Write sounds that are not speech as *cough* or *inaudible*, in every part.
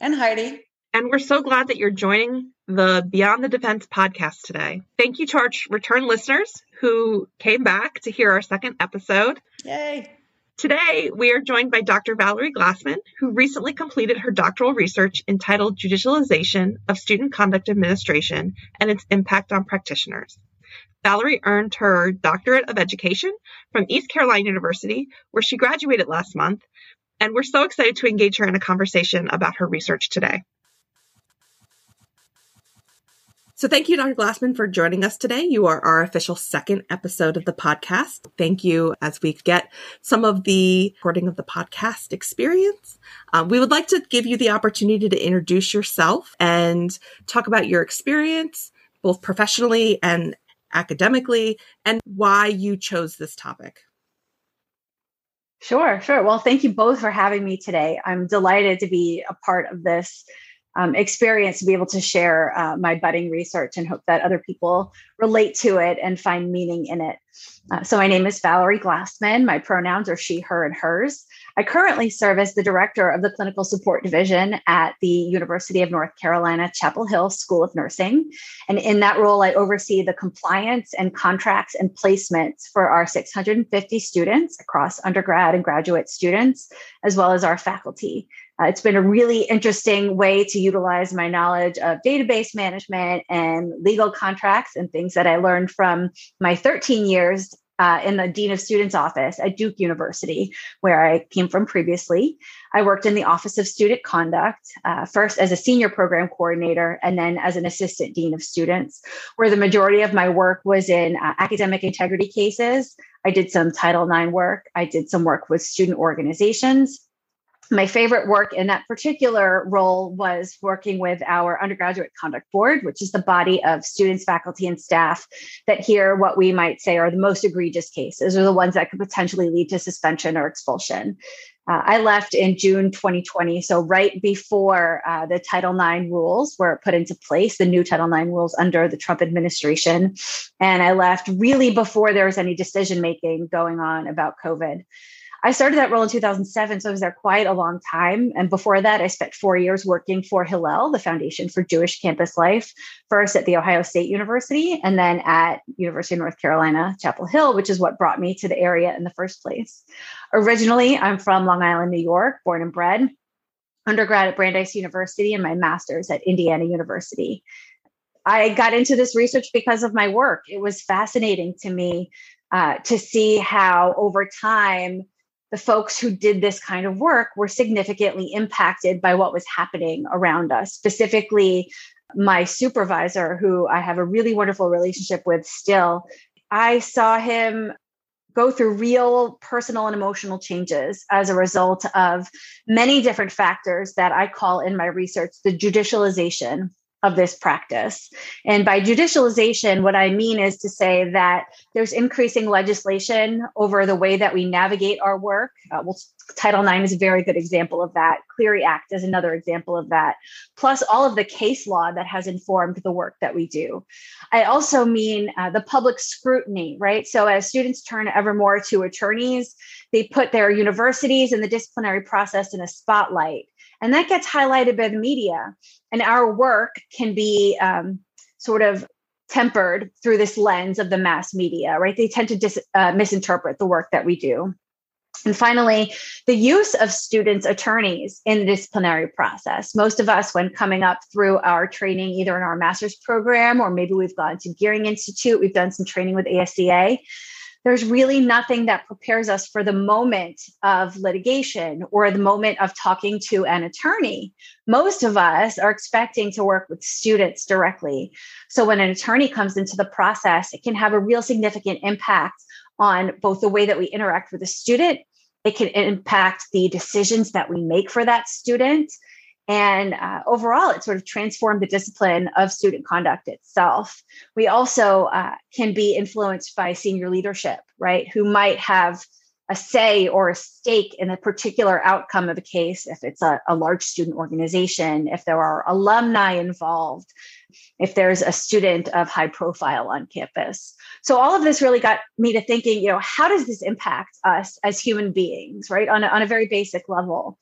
And Heidi. And we're so glad that you're joining the Beyond the Defense podcast today. Thank you to our return listeners who came back to hear our second episode. Yay. Today, we are joined by Dr. Valerie Glassman, who recently completed her doctoral research entitled Judicialization of Student Conduct Administration and its Impact on Practitioners. Valerie earned her Doctorate of Education from East Carolina University, where she graduated last month, and we're so excited to engage her in a conversation about her research today. So, thank you, Dr. Glassman, for joining us today. You are our official second episode of the podcast. Thank you as we get some of the recording of the podcast experience. Um, we would like to give you the opportunity to introduce yourself and talk about your experience, both professionally and academically, and why you chose this topic. Sure, sure. Well, thank you both for having me today. I'm delighted to be a part of this um, experience to be able to share uh, my budding research and hope that other people relate to it and find meaning in it. Uh, so, my name is Valerie Glassman. My pronouns are she, her, and hers. I currently serve as the director of the Clinical Support Division at the University of North Carolina Chapel Hill School of Nursing. And in that role, I oversee the compliance and contracts and placements for our 650 students across undergrad and graduate students, as well as our faculty. Uh, it's been a really interesting way to utilize my knowledge of database management and legal contracts and things that I learned from my 13 years uh, in the Dean of Students office at Duke University, where I came from previously. I worked in the Office of Student Conduct, uh, first as a senior program coordinator and then as an assistant dean of students, where the majority of my work was in uh, academic integrity cases. I did some Title IX work, I did some work with student organizations my favorite work in that particular role was working with our undergraduate conduct board, which is the body of students, faculty, and staff that hear what we might say are the most egregious cases or the ones that could potentially lead to suspension or expulsion. Uh, I left in June 2020, so right before uh, the Title IX rules were put into place, the new Title IX rules under the Trump administration. And I left really before there was any decision making going on about COVID. I started that role in 2007, so I was there quite a long time. And before that, I spent four years working for Hillel, the Foundation for Jewish Campus Life, first at The Ohio State University and then at University of North Carolina, Chapel Hill, which is what brought me to the area in the first place. Originally, I'm from Long Island, New York, born and bred, undergrad at Brandeis University and my master's at Indiana University. I got into this research because of my work. It was fascinating to me uh, to see how over time the folks who did this kind of work were significantly impacted by what was happening around us, specifically my supervisor, who I have a really wonderful relationship with still. I saw him go through real personal and emotional changes as a result of many different factors that I call in my research the judicialization of this practice. And by judicialization, what I mean is to say that there's increasing legislation over the way that we navigate our work. Uh, well, Title IX is a very good example of that. Clery Act is another example of that, plus all of the case law that has informed the work that we do. I also mean uh, the public scrutiny, right? So as students turn ever more to attorneys, they put their universities and the disciplinary process in a spotlight. And that gets highlighted by the media. And our work can be um, sort of tempered through this lens of the mass media, right? They tend to dis- uh, misinterpret the work that we do. And finally, the use of students' attorneys in the disciplinary process. Most of us, when coming up through our training, either in our master's program or maybe we've gone to Gehring Institute, we've done some training with ASCA there's really nothing that prepares us for the moment of litigation or the moment of talking to an attorney. Most of us are expecting to work with students directly. So when an attorney comes into the process, it can have a real significant impact on both the way that we interact with a student. It can impact the decisions that we make for that student and uh, overall, it sort of transformed the discipline of student conduct itself. We also uh, can be influenced by senior leadership, right? Who might have a say or a stake in a particular outcome of a case if it's a, a large student organization, if there are alumni involved, if there's a student of high profile on campus. So all of this really got me to thinking, you know, how does this impact us as human beings, right? On a, on a very basic level.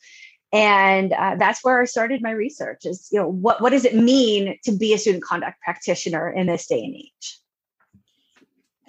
And uh, that's where i started my research is you know what, what does it mean to be a student conduct practitioner in this day and age?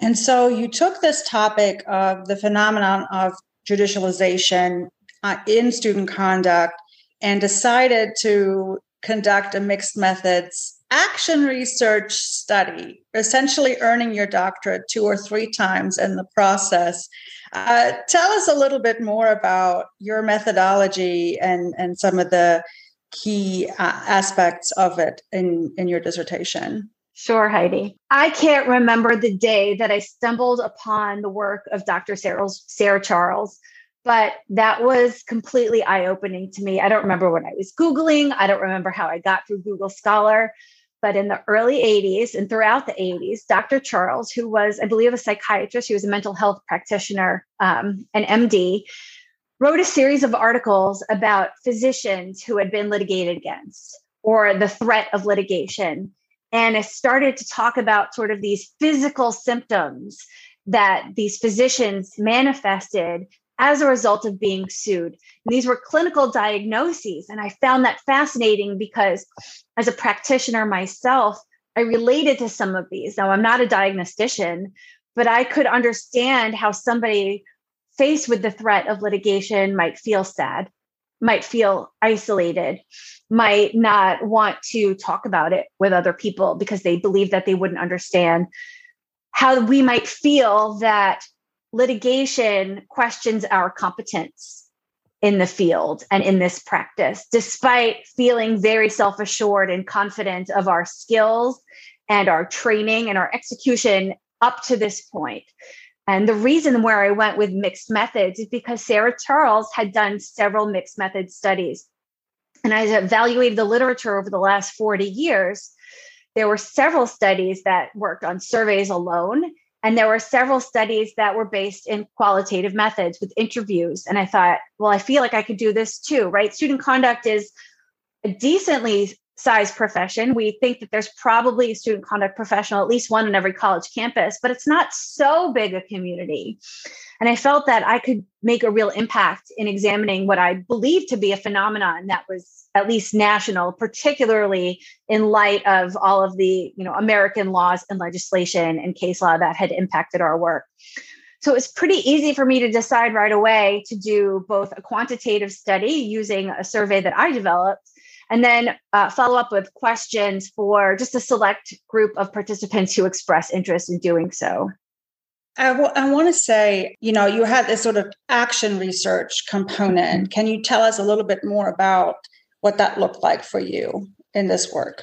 And so you took this topic of the phenomenon of judicialization uh, in student conduct and decided to conduct a mixed methods action research study, essentially earning your doctorate two or three times in the process. Uh, tell us a little bit more about your methodology and, and some of the key uh, aspects of it in, in your dissertation. Sure, Heidi. I can't remember the day that I stumbled upon the work of Dr. Sara, Charles, but that was completely eye opening to me. I don't remember what I was Googling. I don't remember how I got through Google Scholar. But in the early 80s and throughout the 80s, Dr. Charles, who was, I believe, a psychiatrist, he was a mental health practitioner, um, an MD, wrote a series of articles about physicians who had been litigated against or the threat of litigation. And I started to talk about sort of these physical symptoms that these physicians manifested as a result of being sued. And these were clinical diagnoses. And I found that fascinating because as a practitioner myself, I related to some of these. Now, I'm not a diagnostician, but I could understand how somebody faced with the threat of litigation might feel sad, might feel isolated, might not want to talk about it with other people because they believe that they wouldn't understand how we might feel that litigation questions our competence in the field and in this practice, despite feeling very self assured and confident of our skills and our training and our execution up to this point. And the reason where I went with mixed methods is because Sara Charles had done several mixed method studies. And as I evaluated the literature over the last 40 years. There were several studies that worked on surveys alone and there were several studies that were based in qualitative methods with interviews. And I thought, well, I feel like I could do this too, right? Student conduct is a decently sized profession. We think that there's probably a student conduct professional, at least one in every college campus, but it's not so big a community. And I felt that I could make a real impact in examining what I believed to be a phenomenon that was at least national, particularly in light of all of the you know American laws and legislation and case law that had impacted our work. So it was pretty easy for me to decide right away to do both a quantitative study using a survey that I developed and then uh, follow up with questions for just a select group of participants who express interest in doing so. I, w- I want to say, you know, you had this sort of action research component. Can you tell us a little bit more about what that looked like for you in this work?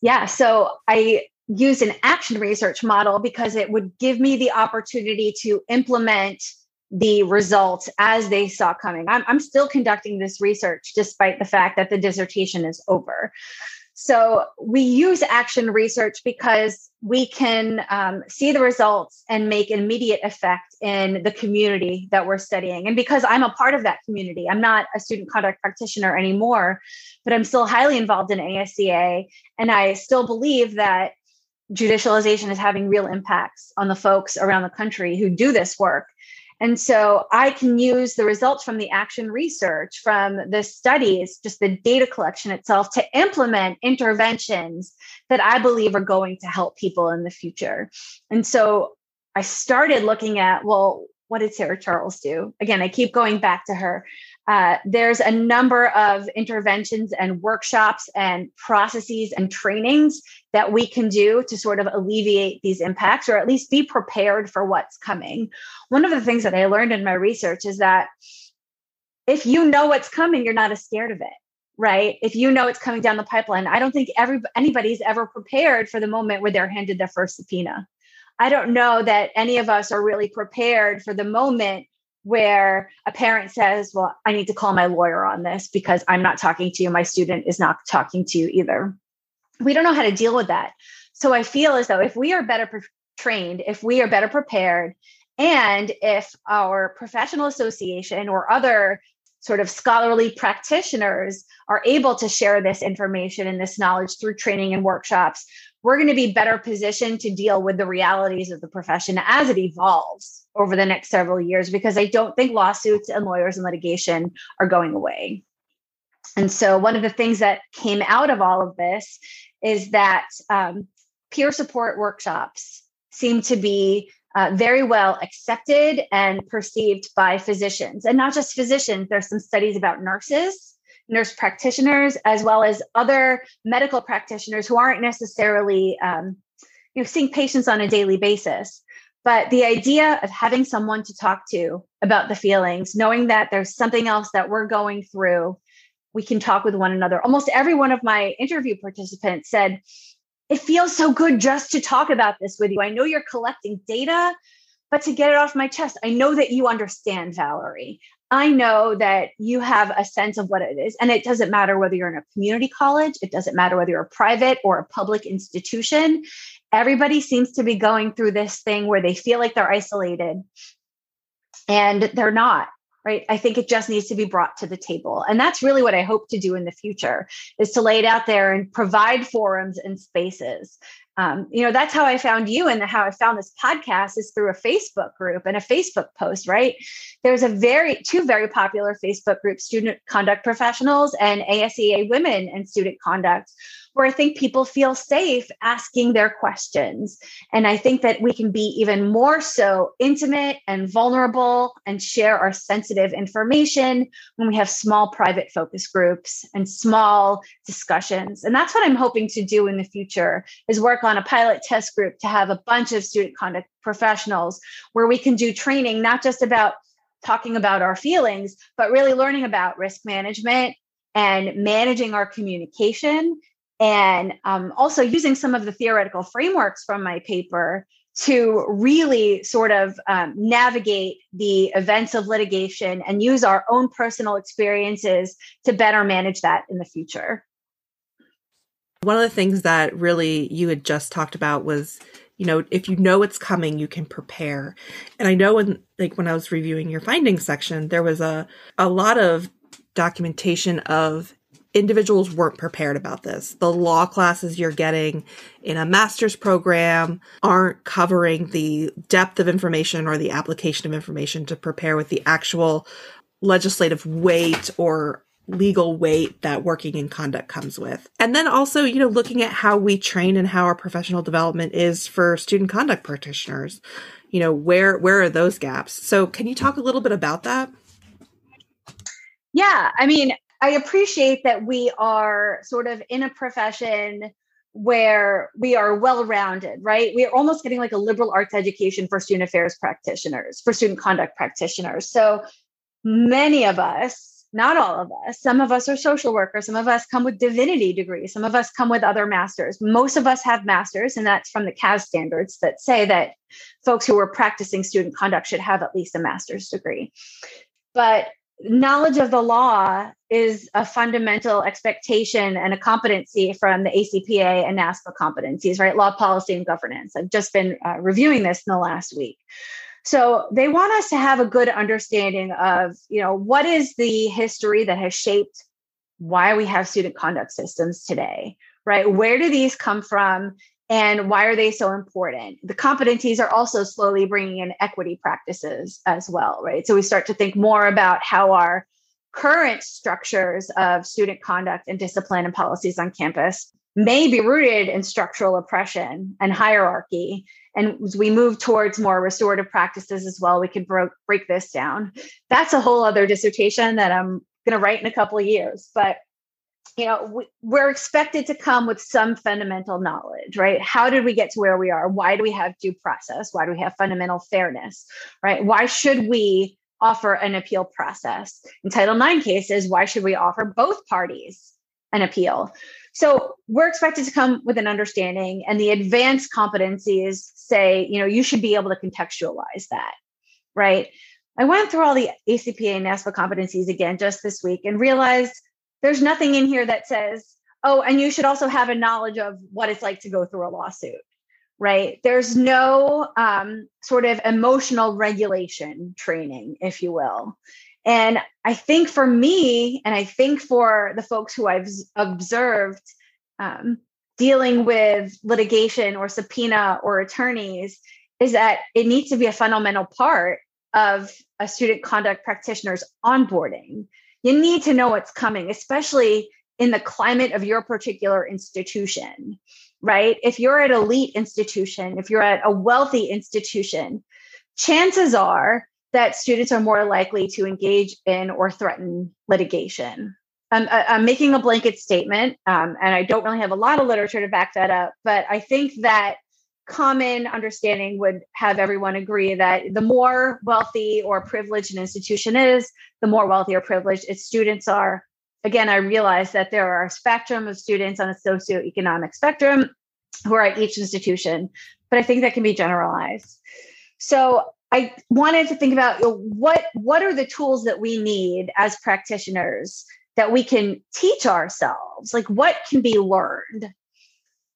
Yeah, so I used an action research model because it would give me the opportunity to implement the results as they saw coming. I'm, I'm still conducting this research despite the fact that the dissertation is over. So we use action research because we can um, see the results and make immediate effect in the community that we're studying. And because I'm a part of that community, I'm not a student conduct practitioner anymore, but I'm still highly involved in ASCA. And I still believe that judicialization is having real impacts on the folks around the country who do this work. And so I can use the results from the action research, from the studies, just the data collection itself to implement interventions that I believe are going to help people in the future. And so I started looking at, well, what did Sara Charles do? Again, I keep going back to her. Uh, there's a number of interventions and workshops and processes and trainings that we can do to sort of alleviate these impacts or at least be prepared for what's coming. One of the things that I learned in my research is that if you know what's coming, you're not as scared of it right if you know it's coming down the pipeline i don't think every anybody's ever prepared for the moment where they're handed their first subpoena i don't know that any of us are really prepared for the moment where a parent says, Well, I need to call my lawyer on this because I'm not talking to you. My student is not talking to you either. We don't know how to deal with that. So I feel as though if we are better pre- trained, if we are better prepared, and if our professional association or other sort of scholarly practitioners are able to share this information and this knowledge through training and workshops, we're going to be better positioned to deal with the realities of the profession as it evolves over the next several years because I don't think lawsuits and lawyers and litigation are going away. And so, one of the things that came out of all of this is that um, peer support workshops seem to be uh, very well accepted and perceived by physicians, and not just physicians. There's some studies about nurses, nurse practitioners, as well as other medical practitioners who aren't necessarily um, you know seeing patients on a daily basis. But the idea of having someone to talk to about the feelings, knowing that there's something else that we're going through, we can talk with one another. Almost every one of my interview participants said, it feels so good just to talk about this with you. I know you're collecting data, but to get it off my chest, I know that you understand, Valerie. I know that you have a sense of what it is. And it doesn't matter whether you're in a community college, it doesn't matter whether you're a private or a public institution. Everybody seems to be going through this thing where they feel like they're isolated and they're not right i think it just needs to be brought to the table and that's really what i hope to do in the future is to lay it out there and provide forums and spaces um, you know that's how i found you and how i found this podcast is through a facebook group and a facebook post right? There's a very two very popular facebook groups student conduct professionals and ASCA women and student conduct where I think people feel safe asking their questions. And I think that we can be even more so intimate and vulnerable and share our sensitive information when we have small private focus groups and small discussions. And that's what I'm hoping to do in the future is work on a pilot test group to have a bunch of student conduct professionals where we can do training not just about talking about our feelings, but really learning about risk management and managing our communication and um, also using some of the theoretical frameworks from my paper to really sort of um, navigate the events of litigation and use our own personal experiences to better manage that in the future. One of the things that really you had just talked about was, you know, if you know it's coming, you can prepare. And I know when like when I was reviewing your findings section, there was a a lot of documentation of individuals weren't prepared about this. The law classes you're getting in a master's program aren't covering the depth of information or the application of information to prepare with the actual legislative weight or legal weight that working in conduct comes with. And then also, you know, looking at how we train and how our professional development is for student conduct practitioners. You know, where where are those gaps? So, can you talk a little bit about that? Yeah, I mean, I appreciate that we are sort of in a profession where we are well rounded, right? We are almost getting like a liberal arts education for student affairs practitioners, for student conduct practitioners. So many of us, not all of us, some of us are social workers, some of us come with divinity degrees, some of us come with other masters. Most of us have masters, and that's from the CAS standards that say that folks who are practicing student conduct should have at least a master's degree. But knowledge of the law is a fundamental expectation and a competency from the ACPA and NASPA competencies, right? Law, policy, and governance. I've just been uh, reviewing this in the last week. So they want us to have a good understanding of, you know, what is the history that has shaped why we have student conduct systems today, right? Where do these come from? And why are they so important? The competencies are also slowly bringing in equity practices as well right? So we start to think more about how our current structures of student conduct and discipline and policies on campus may be rooted in structural oppression and hierarchy. And as we move towards more restorative practices as well we can bro- break this down. That's a whole other dissertation that i'm going to write in a couple of years but you know we, are expected to come with some fundamental knowledge right? How did we get to where we are? Why do we have due process? Why do we have fundamental fairness right? Why should we offer an appeal process? In title ix cases why should we offer both parties an appeal? So we're expected to come with an understanding and the advanced competencies say you know you should be able to contextualize that right? I went through all the acpa and naspa competencies again just this week and realized there's nothing in here that says, oh, and you should also have a knowledge of what it's like to go through a lawsuit, right? There's no um, sort of emotional regulation training, if you will. And I think for me, and I think for the folks who I've observed, um, dealing with litigation or subpoena or attorneys is that it needs to be a fundamental part of a student conduct practitioner's onboarding. You need to know what's coming, especially in the climate of your particular institution, right? If you're at elite institution, if you're at a wealthy institution, chances are that students are more likely to engage in or threaten litigation. I'm, I'm making a blanket statement, um, and I don't really have a lot of literature to back that up, but I think that common understanding would have everyone agree that the more wealthy or privileged an institution is, the more wealthy or privileged its students are. Again, I realize that there are a spectrum of students on a socioeconomic spectrum who are at each institution, but I think that can be generalized. So I wanted to think about what what are the tools that we need as practitioners that we can teach ourselves? Like what can be learned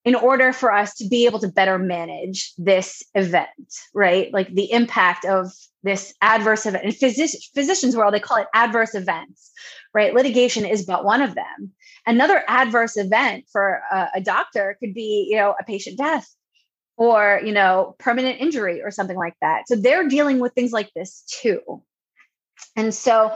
in order for us to be able to better manage this event, right? Like the impact of this adverse event. In physici- physicians world, they call it adverse events, right? Litigation is but one of them. Another adverse event for a, a doctor could be, you know, a patient death or, you know, permanent injury or something like that. So they're dealing with things like this too. And so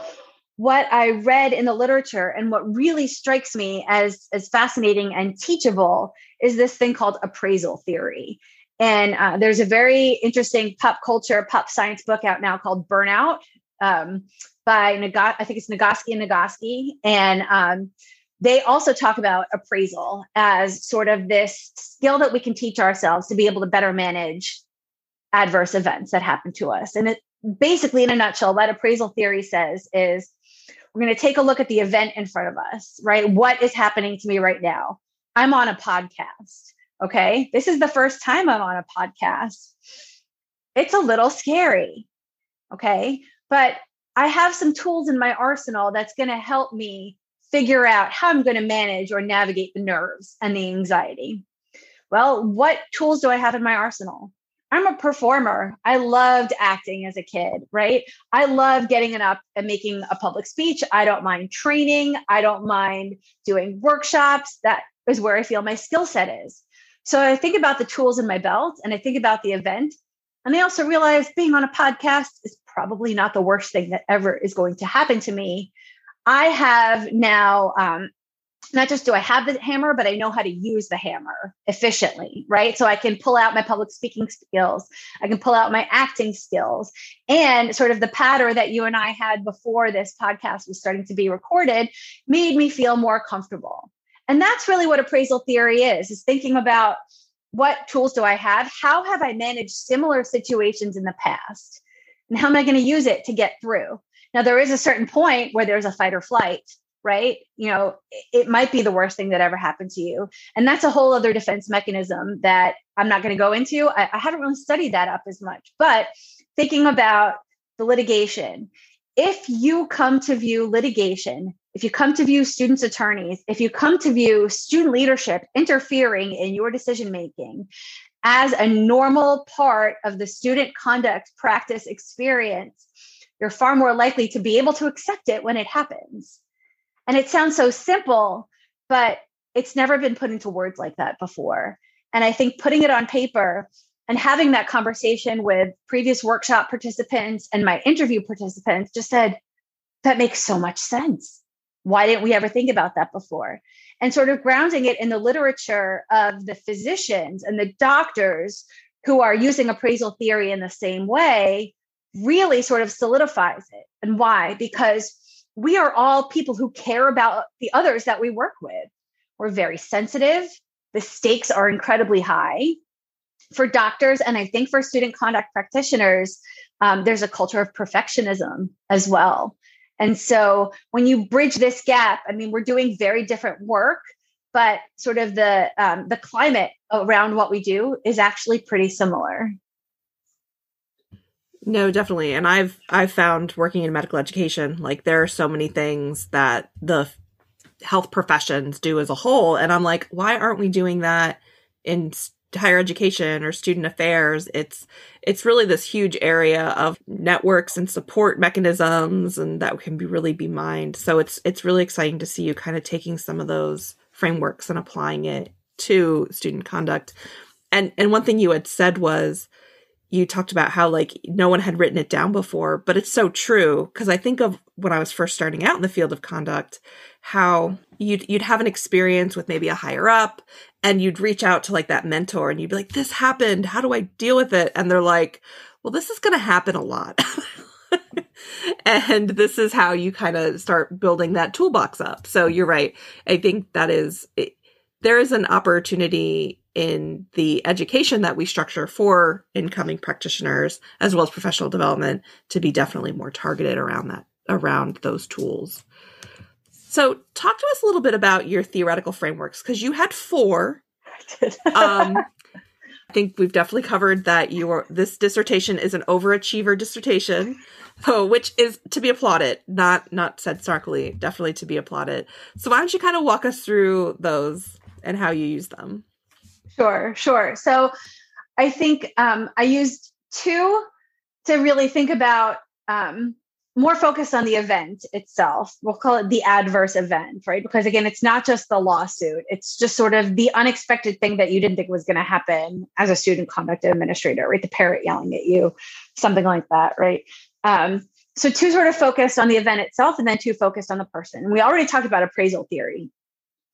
what I read in the literature and what really strikes me as, as fascinating and teachable is this thing called appraisal theory. And uh, there's a very interesting pop culture, pop science book out now called Burnout um, by I think it's Nagoski and Nagoski. And um, they also talk about appraisal as sort of this skill that we can teach ourselves to be able to better manage adverse events that happen to us. And it basically, in a nutshell, what appraisal theory says is we're going to take a look at the event in front of us, right? What is happening to me right now? I'm on a podcast. Okay. This is the first time I'm on a podcast. It's a little scary. Okay. But I have some tools in my arsenal that's going to help me figure out how I'm going to manage or navigate the nerves and the anxiety. Well, what tools do I have in my arsenal? I'm a performer. I loved acting as a kid, right? I love getting it up and making a public speech. I don't mind training. I don't mind doing workshops. That is where I feel my skill set is. So I think about the tools in my belt and I think about the event. And I also realize being on a podcast is probably not the worst thing that ever is going to happen to me. I have now um, not just do I have the hammer, but I know how to use the hammer efficiently, right? So I can pull out my public speaking skills, I can pull out my acting skills, and sort of the patter that you and I had before this podcast was starting to be recorded made me feel more comfortable. And that's really what appraisal theory is, is thinking about what tools do I have? How have I managed similar situations in the past? And how am I going to use it to get through? Now, there is a certain point where there's a fight or flight right? You know, it might be the worst thing that ever happened to you. And that's a whole other defense mechanism that I'm not going to go into. I, I haven't really studied that up as much, but thinking about the litigation, if you come to view litigation, if you come to view students' attorneys, if you come to view student leadership interfering in your decision making as a normal part of the student conduct practice experience, you're far more likely to be able to accept it when it happens. And it sounds so simple, but it's never been put into words like that before. And I think putting it on paper and having that conversation with previous workshop participants and my interview participants just said, that makes so much sense. Why didn't we ever think about that before? And sort of grounding it in the literature of the physicians and the doctors who are using appraisal theory in the same way really sort of solidifies it. And why? Because we are all people who care about the others that we work with. We're very sensitive. The stakes are incredibly high. For doctors, and I think for student conduct practitioners, um, there's a culture of perfectionism as well. And so when you bridge this gap, I mean, we're doing very different work, but sort of the um, the climate around what we do is actually pretty similar. No, definitely. And I've I've found working in medical education, like there are so many things that the health professions do as a whole and I'm like, why aren't we doing that in higher education or student affairs? It's it's really this huge area of networks and support mechanisms and that can be really be mined. So it's it's really exciting to see you kind of taking some of those frameworks and applying it to student conduct. And and one thing you had said was you talked about how like no one had written it down before, but it's so true because I think of when I was first starting out in the field of conduct, how you'd you'd have an experience with maybe a higher up and you'd reach out to like that mentor and you'd be like this happened, how do I deal with it? And they're like, "Well, this is going to happen a lot." *laughs* and this is how you kind of start building that toolbox up. So you're right. I think that is it, there is an opportunity in the education that we structure for incoming practitioners as well as professional development to be definitely more targeted around that around those tools. So talk to us a little bit about your theoretical frameworks because you had four. *laughs* um, I think we've definitely covered that your this dissertation is an overachiever dissertation, so which is to be applauded, not not said snarkily, definitely to be applauded. So why don't you kind of walk us through those and how you use them? Sure, sure. So I think um, I used two to really think about um, more focus on the event itself. We'll call it the adverse event, right? Because again, it's not just the lawsuit, it's just sort of the unexpected thing that you didn't think was going to happen as a student conduct administrator, right? The parent yelling at you, something like that, right? Um, so, two sort of focused on the event itself, and then two focused on the person. We already talked about appraisal theory.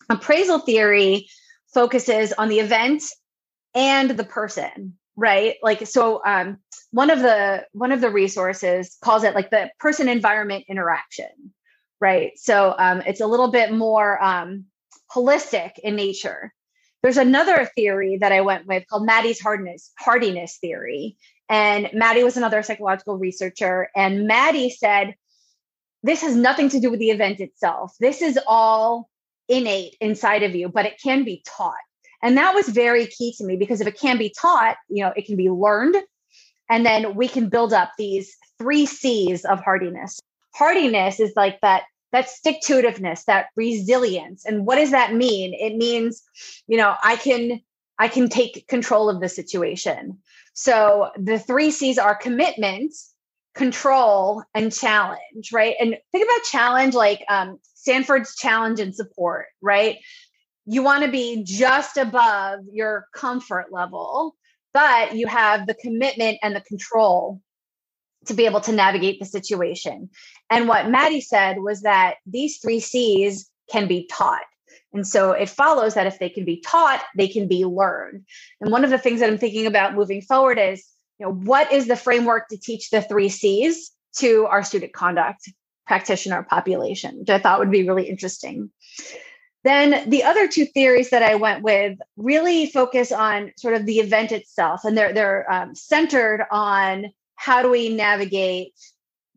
Appraisal theory focuses on the event and the person, right? Like, so um, one of the one of the resources calls it like the person environment interaction right? So um, it's a little bit more um, holistic in nature. There's another theory that i went with called Maddi's hardness hardiness theory. And Maddi was another psychological researcher and Maddi said this has nothing to do with the event itself. This is all innate inside of you but it can be taught and that was very key to me because if it can be taught you know it can be learned and then we can build up these three C's of hardiness. Hardiness is like that that stick to itiveness, that resilience. And what does that mean? It means, you know, I can I can take control of the situation. So the three C's are commitment, control, and challenge, right? And think about challenge like um, Sanford's challenge and support, right? You want to be just above your comfort level but you have the commitment and the control to be able to navigate the situation. And what Maddi said was that these three C's can be taught. And so it follows that if they can be taught, they can be learned. And one of the things that I'm thinking about moving forward is, you know, what is the framework to teach the three C's to our student conduct practitioner population, which I thought would be really interesting. Then the other two theories that I went with really focus on sort of the event itself, and they're they're um, centered on how do we navigate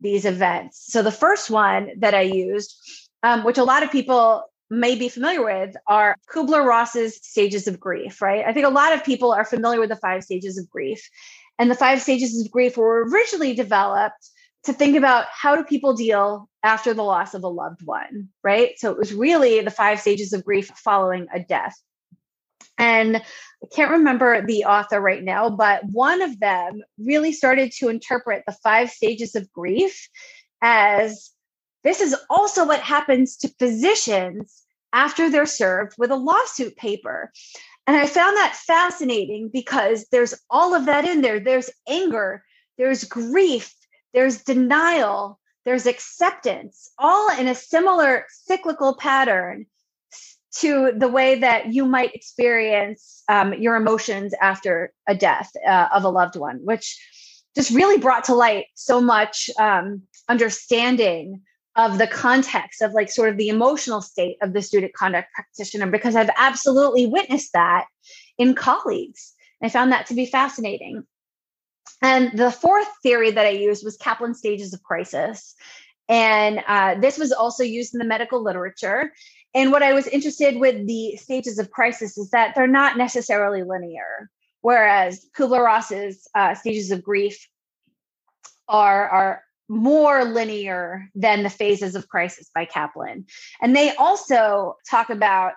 these events. So the first one that I used, um, which a lot of people may be familiar with, are Kubler Ross's stages of grief. Right? I think a lot of people are familiar with the five stages of grief, and the five stages of grief were originally developed to think about how do people deal after the loss of a loved one, right? So it was really the five stages of grief following a death. And I can't remember the author right now, but one of them really started to interpret the five stages of grief as this is also what happens to physicians after they're served with a lawsuit paper. And I found that fascinating because there's all of that in there. There's anger, there's grief, there's denial, there's acceptance, all in a similar cyclical pattern to the way that you might experience um, your emotions after a death uh, of a loved one, which just really brought to light so much um, understanding of the context of like sort of the emotional state of the student conduct practitioner because I've absolutely witnessed that in colleagues. I found that to be fascinating. And the fourth theory that I used was Caplan stages of crisis. And uh, this was also used in the medical literature. And what I was interested with the stages of crisis is that they're not necessarily linear, whereas Kubler Ross's uh, stages of grief are, are more linear than the phases of crisis by Caplan. And they also talk about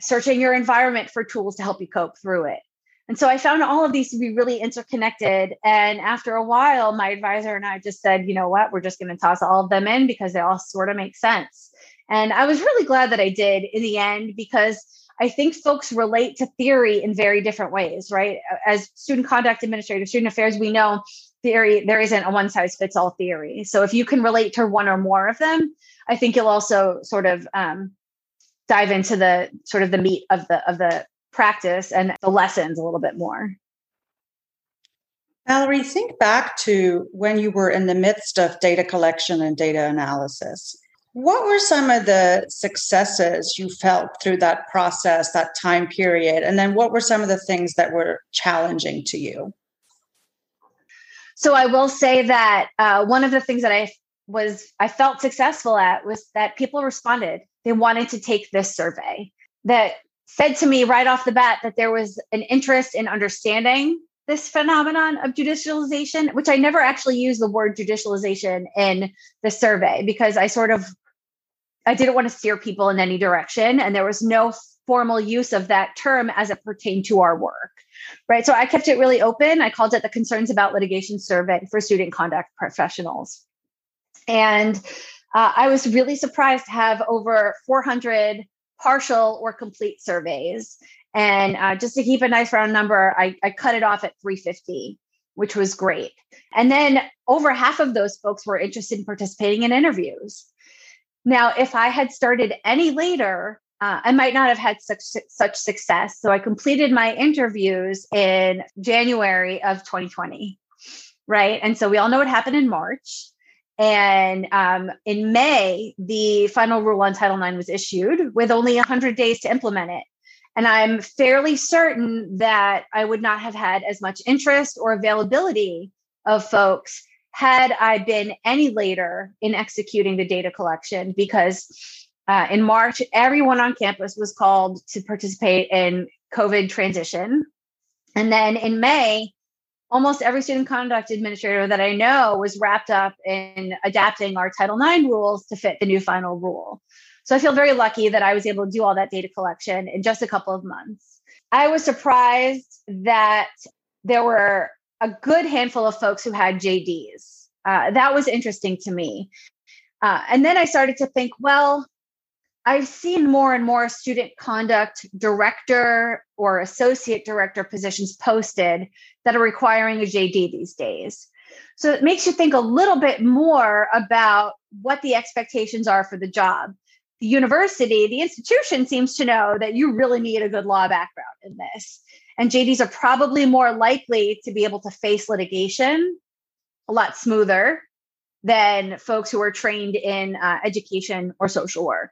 searching your environment for tools to help you cope through it. And so I found all of these to be really interconnected. And after a while, my advisor and I just said, you know what, we're just going to toss all of them in because they all sort of make sense. And I was really glad that I did in the end because I think folks relate to theory in very different ways, right? As student conduct administrators, student affairs, we know theory, there isn't a one size fits all theory. So if you can relate to one or more of them, I think you'll also sort of um, dive into the sort of the meat of the of the practice and the lessons a little bit more. Valerie, think back to when you were in the midst of data collection and data analysis. What were some of the successes you felt through that process, that time period? And then what were some of the things that were challenging to you? So I will say that uh, one of the things that I was I felt successful at was that people responded. They wanted to take this survey. That said to me right off the bat that there was an interest in understanding this phenomenon of judicialization, which I never actually used the word judicialization in the survey because I sort of I didn't want to steer people in any direction and there was no formal use of that term as it pertained to our work. Right? So I kept it really open. I called it the concerns about litigation survey for student conduct professionals. And uh, I was really surprised to have over 400 partial or complete surveys. And uh, just to keep a nice round number, I, I cut it off at 350, which was great. And then over half of those folks were interested in participating in interviews. Now, if I had started any later, uh, I might not have had such such success. So I completed my interviews in January of 2020, right? And so we all know what happened in March. And um, in May, the final rule on Title IX was issued with only 100 days to implement it. And I'm fairly certain that I would not have had as much interest or availability of folks had I been any later in executing the data collection because uh, in March, everyone on campus was called to participate in COVID transition. And then in May, almost every student conduct administrator that I know was wrapped up in adapting our Title IX rules to fit the new final rule. So I feel very lucky that I was able to do all that data collection in just a couple of months. I was surprised that there were a good handful of folks who had JDs. Uh, that was interesting to me. Uh, and then I started to think, well, I've seen more and more student conduct director or associate director positions posted that are requiring a JD these days. So it makes you think a little bit more about what the expectations are for the job. The university, the institution seems to know that you really need a good law background in this. And JDs are probably more likely to be able to face litigation a lot smoother than folks who are trained in uh, education or social work.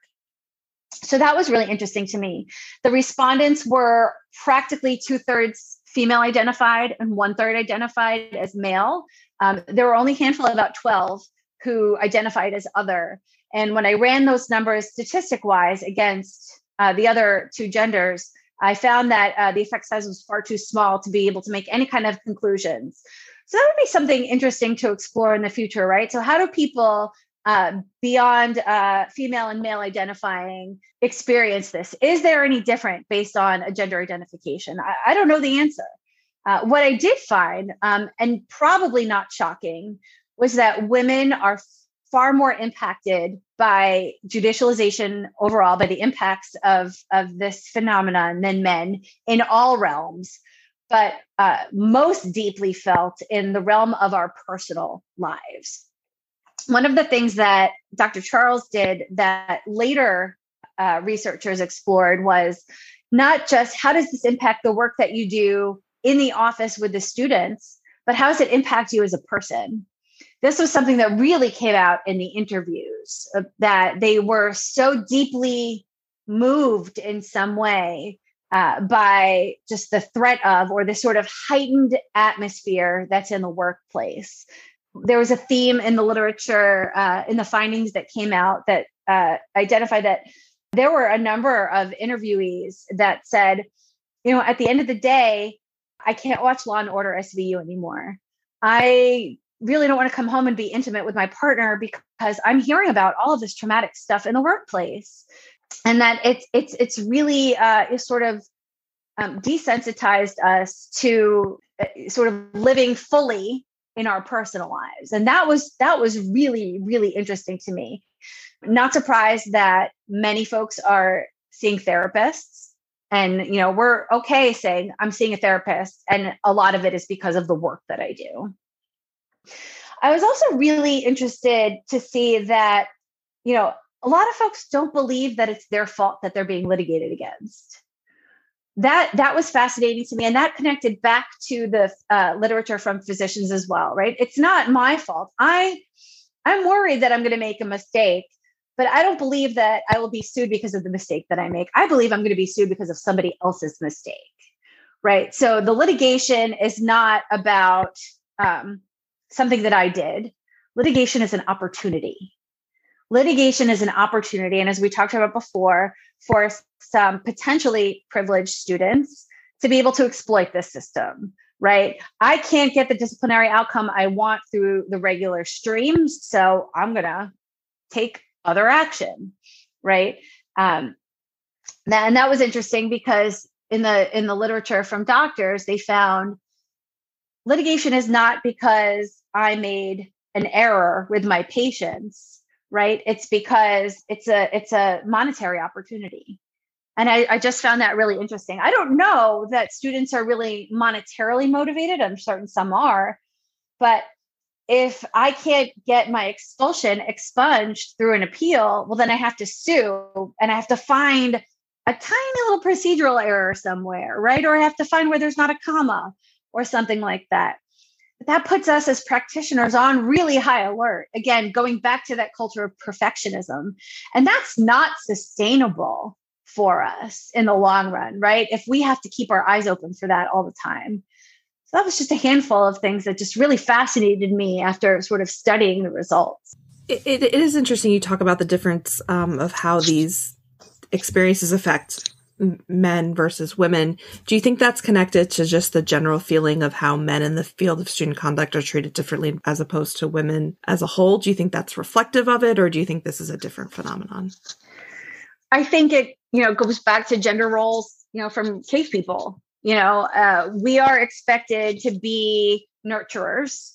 So that was really interesting to me. The respondents were practically two thirds female identified and one third identified as male. Um, there were only a handful, about 12, who identified as other. And when I ran those numbers statistic wise against uh, the other two genders, I found that uh, the effect size was far too small to be able to make any kind of conclusions. So that would be something interesting to explore in the future, right? So, how do people uh, beyond uh, female and male identifying experience this? Is there any different based on a gender identification? I, I don't know the answer. Uh, what I did find, um, and probably not shocking, was that women are far more impacted by judicialization overall, by the impacts of, of this phenomenon than men in all realms, but uh, most deeply felt in the realm of our personal lives one of the things that Dr. Charles did that later uh, researchers explored was not just how does this impact the work that you do in the office with the students, but how does it impact you as a person? This was something that really came out in the interviews uh, that they were so deeply moved in some way uh, by just the threat of or the sort of heightened atmosphere that's in the workplace there was a theme in the literature uh, in the findings that came out that uh, identified that there were a number of interviewees that said you know at the end of the day i can't watch law and order svu anymore. I really don't want to come home and be intimate with my partner because i'm hearing about all of this traumatic stuff in the workplace. And that it's it's it's really uh, it's sort of um, desensitized us to uh, sort of living fully in our personal lives. And that was that was really really interesting to me. Not surprised that many folks are seeing therapists and you know we're okay saying i'm seeing a therapist and a lot of it is because of the work that i do. I was also really interested to see that you know a lot of folks don't believe that it's their fault that they're being litigated against that that was fascinating to me and that connected back to the uh, literature from physicians as well right it's not my fault i i'm worried that i'm going to make a mistake but I don't believe that I will be sued because of the mistake that I make. I believe I'm going to be sued because of somebody else's mistake. Right. So the litigation is not about um, something that I did. Litigation is an opportunity. Litigation is an opportunity. And as we talked about before, for some potentially privileged students to be able to exploit this system right? I can't get the disciplinary outcome I want through the regular streams. So I'm going to take other action right um, and that was interesting because in the in the literature from doctors they found litigation is not because i made an error with my patients right? It's because it's a it's a monetary opportunity. And I, I, just found that really interesting. I don't know that students are really monetarily motivated. I'm certain some are. But if I can't get my expulsion expunged through an appeal, well, then I have to sue and I have to find a tiny little procedural error somewhere, right? Or I have to find where there's not a comma or something like that. But that puts us as practitioners on really high alert. Again, going back to that culture of perfectionism. And that's not sustainable for us in the long run, right? If we have to keep our eyes open for that all the time So that was just a handful of things that just really fascinated me after sort of studying the results. it, it, it is interesting you talk about the difference um, of how these experiences affect men versus women. Do you think that's connected to just the general feeling of how men in the field of student conduct are treated differently as opposed to women as a whole? Do you think that's reflective of it, or do you think this is a different phenomenon? I think it, you know, goes back to gender roles, you know, from cave people you know uh, we are expected to be nurturers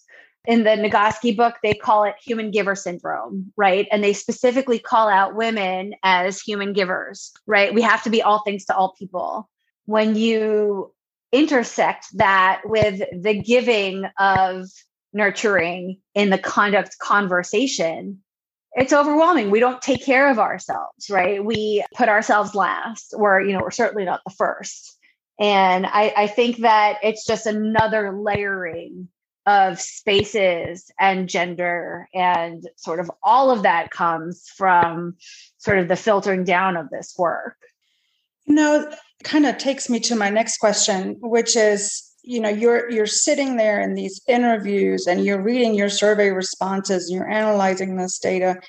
in the Nagoski book, they call it human giver syndrome, right? And they specifically call out women as human givers, right? We have to be all things to all people. When you intersect that with the giving of nurturing in the conduct conversation, it's overwhelming. We don't take care of ourselves, right? We put ourselves last, or, you know, we're certainly not the first. And I, I think that it's just another layering of spaces and gender and sort of all of that comes from sort of the filtering down of this work. You know, kind of takes me to my next question, which is you know you're you're sitting there in these interviews and you're reading your survey responses and you're analyzing this data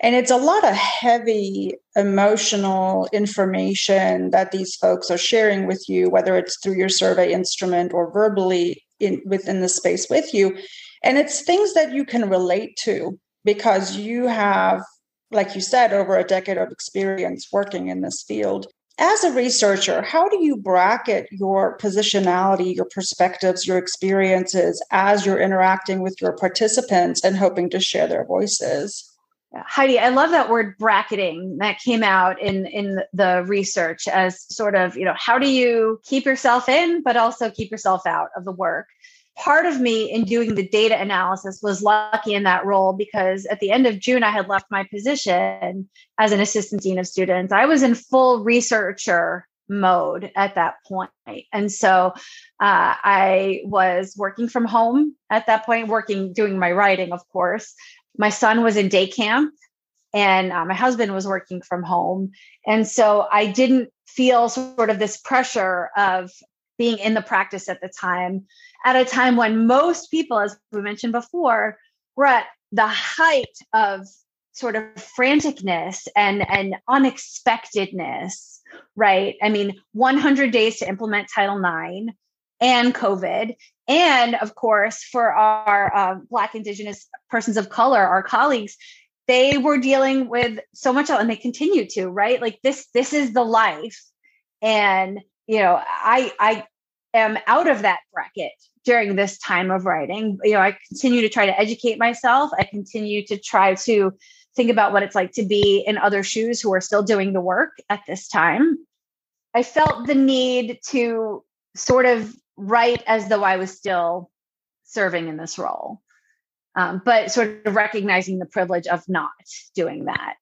and it's a lot of heavy emotional information that these folks are sharing with you, whether it's through your survey instrument or verbally in, within the space with you. And it's things that you can relate to because you have, like you said, over a decade of experience working in this field. As a researcher, how do you bracket your positionality, your perspectives, your experiences as you're interacting with your participants and hoping to share their voices? Heidi, I love that word bracketing that came out in in the research as sort of, you know, how do you keep yourself in but also keep yourself out of the work? Part of me in doing the data analysis was lucky in that role because at the end of June I had left my position as an assistant dean of students. I was in full researcher mode at that point. And so uh, I was working from home at that point, working, doing my writing, of course, my son was in day camp and uh, my husband was working from home. And so I didn't feel sort of this pressure of being in the practice at the time, at a time when most people, as we mentioned before, were at the height of sort of franticness and, and unexpectedness, right? I mean, 100 days to implement Title IX and COVID. And of course, for our uh, Black, Indigenous persons of color, our colleagues, they were dealing with so much, and they continue to, right? Like this, this is the life. And, you know, I, I am out of that bracket during this time of writing. You know, I continue to try to educate myself. I continue to try to think about what it's like to be in other shoes who are still doing the work at this time I felt the need to sort of write as though I was still serving in this role, um, but sort of recognizing the privilege of not doing that.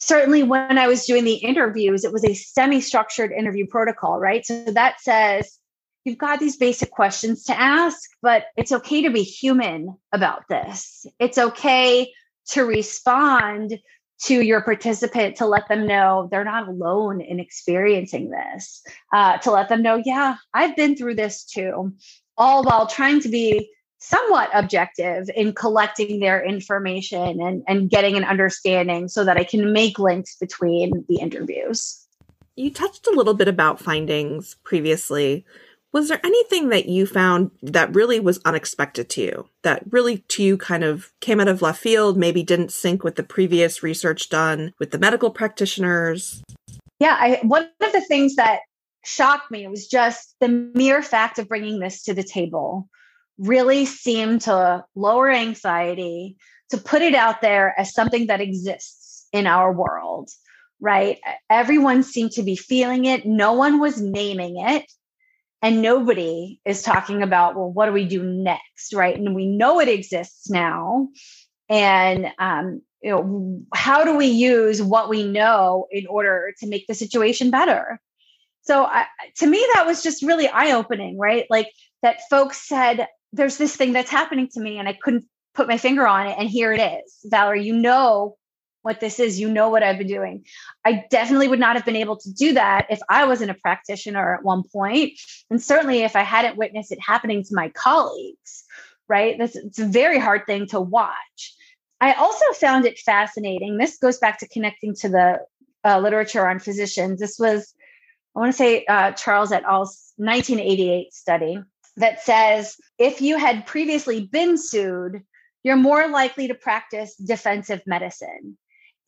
Certainly, when I was doing the interviews, it was a semi structured interview protocol, right? So that says you've got these basic questions to ask, but it's okay to be human about this. It's okay to respond to your participant to let them know they're not alone in experiencing this, uh, to let them know, yeah, I've been through this too, all while trying to be somewhat objective in collecting their information and, and getting an understanding so that I can make links between the interviews. You touched a little bit about findings previously. Was there anything that you found that really was unexpected to you, that really to you kind of came out of left field, maybe didn't sync with the previous research done with the medical practitioners? Yeah, I, one of the things that shocked me was just the mere fact of bringing this to the table really seemed to lower anxiety, to put it out there as something that exists in our world, right? Everyone seemed to be feeling it. No one was naming it and nobody is talking about well what do we do next right? And we know it exists now. And um, you know how do we use what we know in order to make the situation better? So I, to me that was just really eye-opening right? Like that folks said there's this thing that's happening to me and i couldn't put my finger on it and here it is. Valerie you know what this is. You know what I've been doing. I definitely would not have been able to do that if I wasn't a practitioner at one point, and certainly if I hadn't witnessed it happening to my colleagues. Right? That's it's a very hard thing to watch. I also found it fascinating. This goes back to connecting to the uh, literature on physicians. This was, I want to say, uh, Charles et al.'s 1988 study that says if you had previously been sued, you're more likely to practice defensive medicine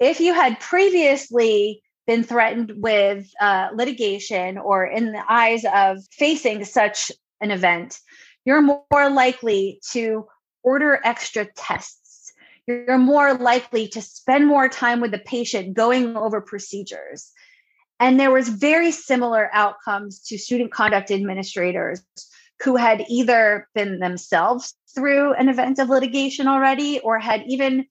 if you had previously been threatened with uh, litigation or in the eyes of facing such an event, you're more likely to order extra tests. You're more likely to spend more time with the patient going over procedures. And there was very similar outcomes to student conduct administrators who had either been themselves through an event of litigation already or had even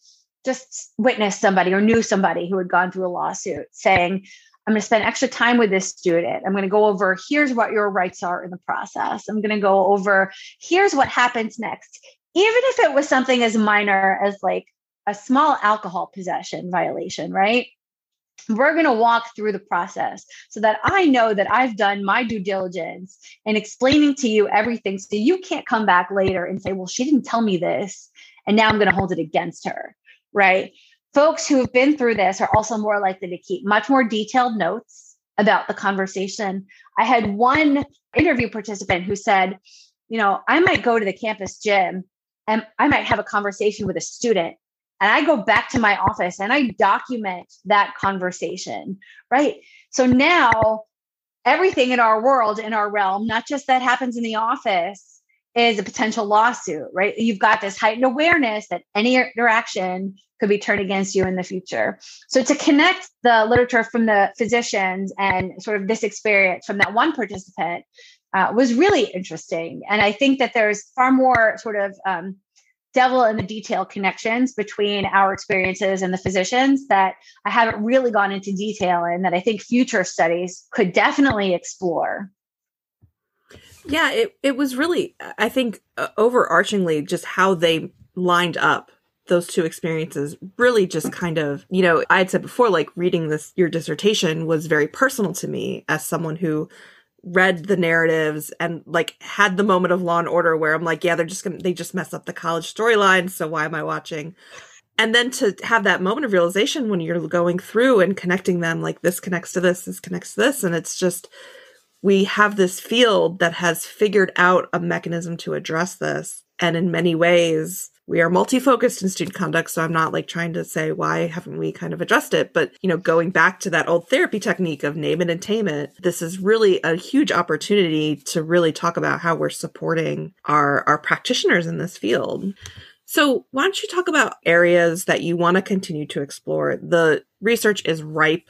just witnessed somebody or knew somebody who had gone through a lawsuit saying, I'm going to spend extra time with this student. I'm going to go over here's what your rights are in the process. I'm going to go over here's what happens next. Even if it was something as minor as like a small alcohol possession violation, right? We're going to walk through the process so that I know that I've done my due diligence in explaining to you everything. So you can't come back later and say, well, she didn't tell me this. And now I'm going to hold it against her right? Folks who have been through this are also more likely to keep much more detailed notes about the conversation. I had one interview participant who said, you know, I might go to the campus gym and I might have a conversation with a student and I go back to my office and I document that conversation, right? So now everything in our world, in our realm, not just that happens in the office, is a potential lawsuit, right? You've got this heightened awareness that any interaction could be turned against you in the future. So to connect the literature from the physicians and sort of this experience from that one participant uh, was really interesting. And I think that there's far more sort of um, devil in the detail connections between our experiences and the physicians that I haven't really gone into detail in that I think future studies could definitely explore. Yeah, it, it was really, I think, uh, overarchingly just how they lined up those two experiences really just kind of, you know, I had said before, like reading this, your dissertation was very personal to me as someone who read the narratives and like had the moment of law and order where I'm like, yeah, they're just gonna, they just mess up the college storyline. So why am I watching? And then to have that moment of realization when you're going through and connecting them, like this connects to this, this connects to this. And it's just, we have this field that has figured out a mechanism to address this. And in many ways, we are multi-focused in student conduct. So I'm not like trying to say why haven't we kind of addressed it, but you know, going back to that old therapy technique of name and tame it, this is really a huge opportunity to really talk about how we're supporting our our practitioners in this field. So why don't you talk about areas that you want to continue to explore? The research is ripe.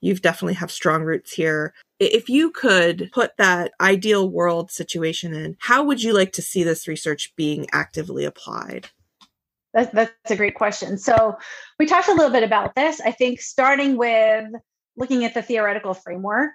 You've definitely have strong roots here If you could put that ideal world situation in, how would you like to see this research being actively applied? That's, that's a great question. So, we talked a little bit about this. I think starting with looking at the theoretical framework,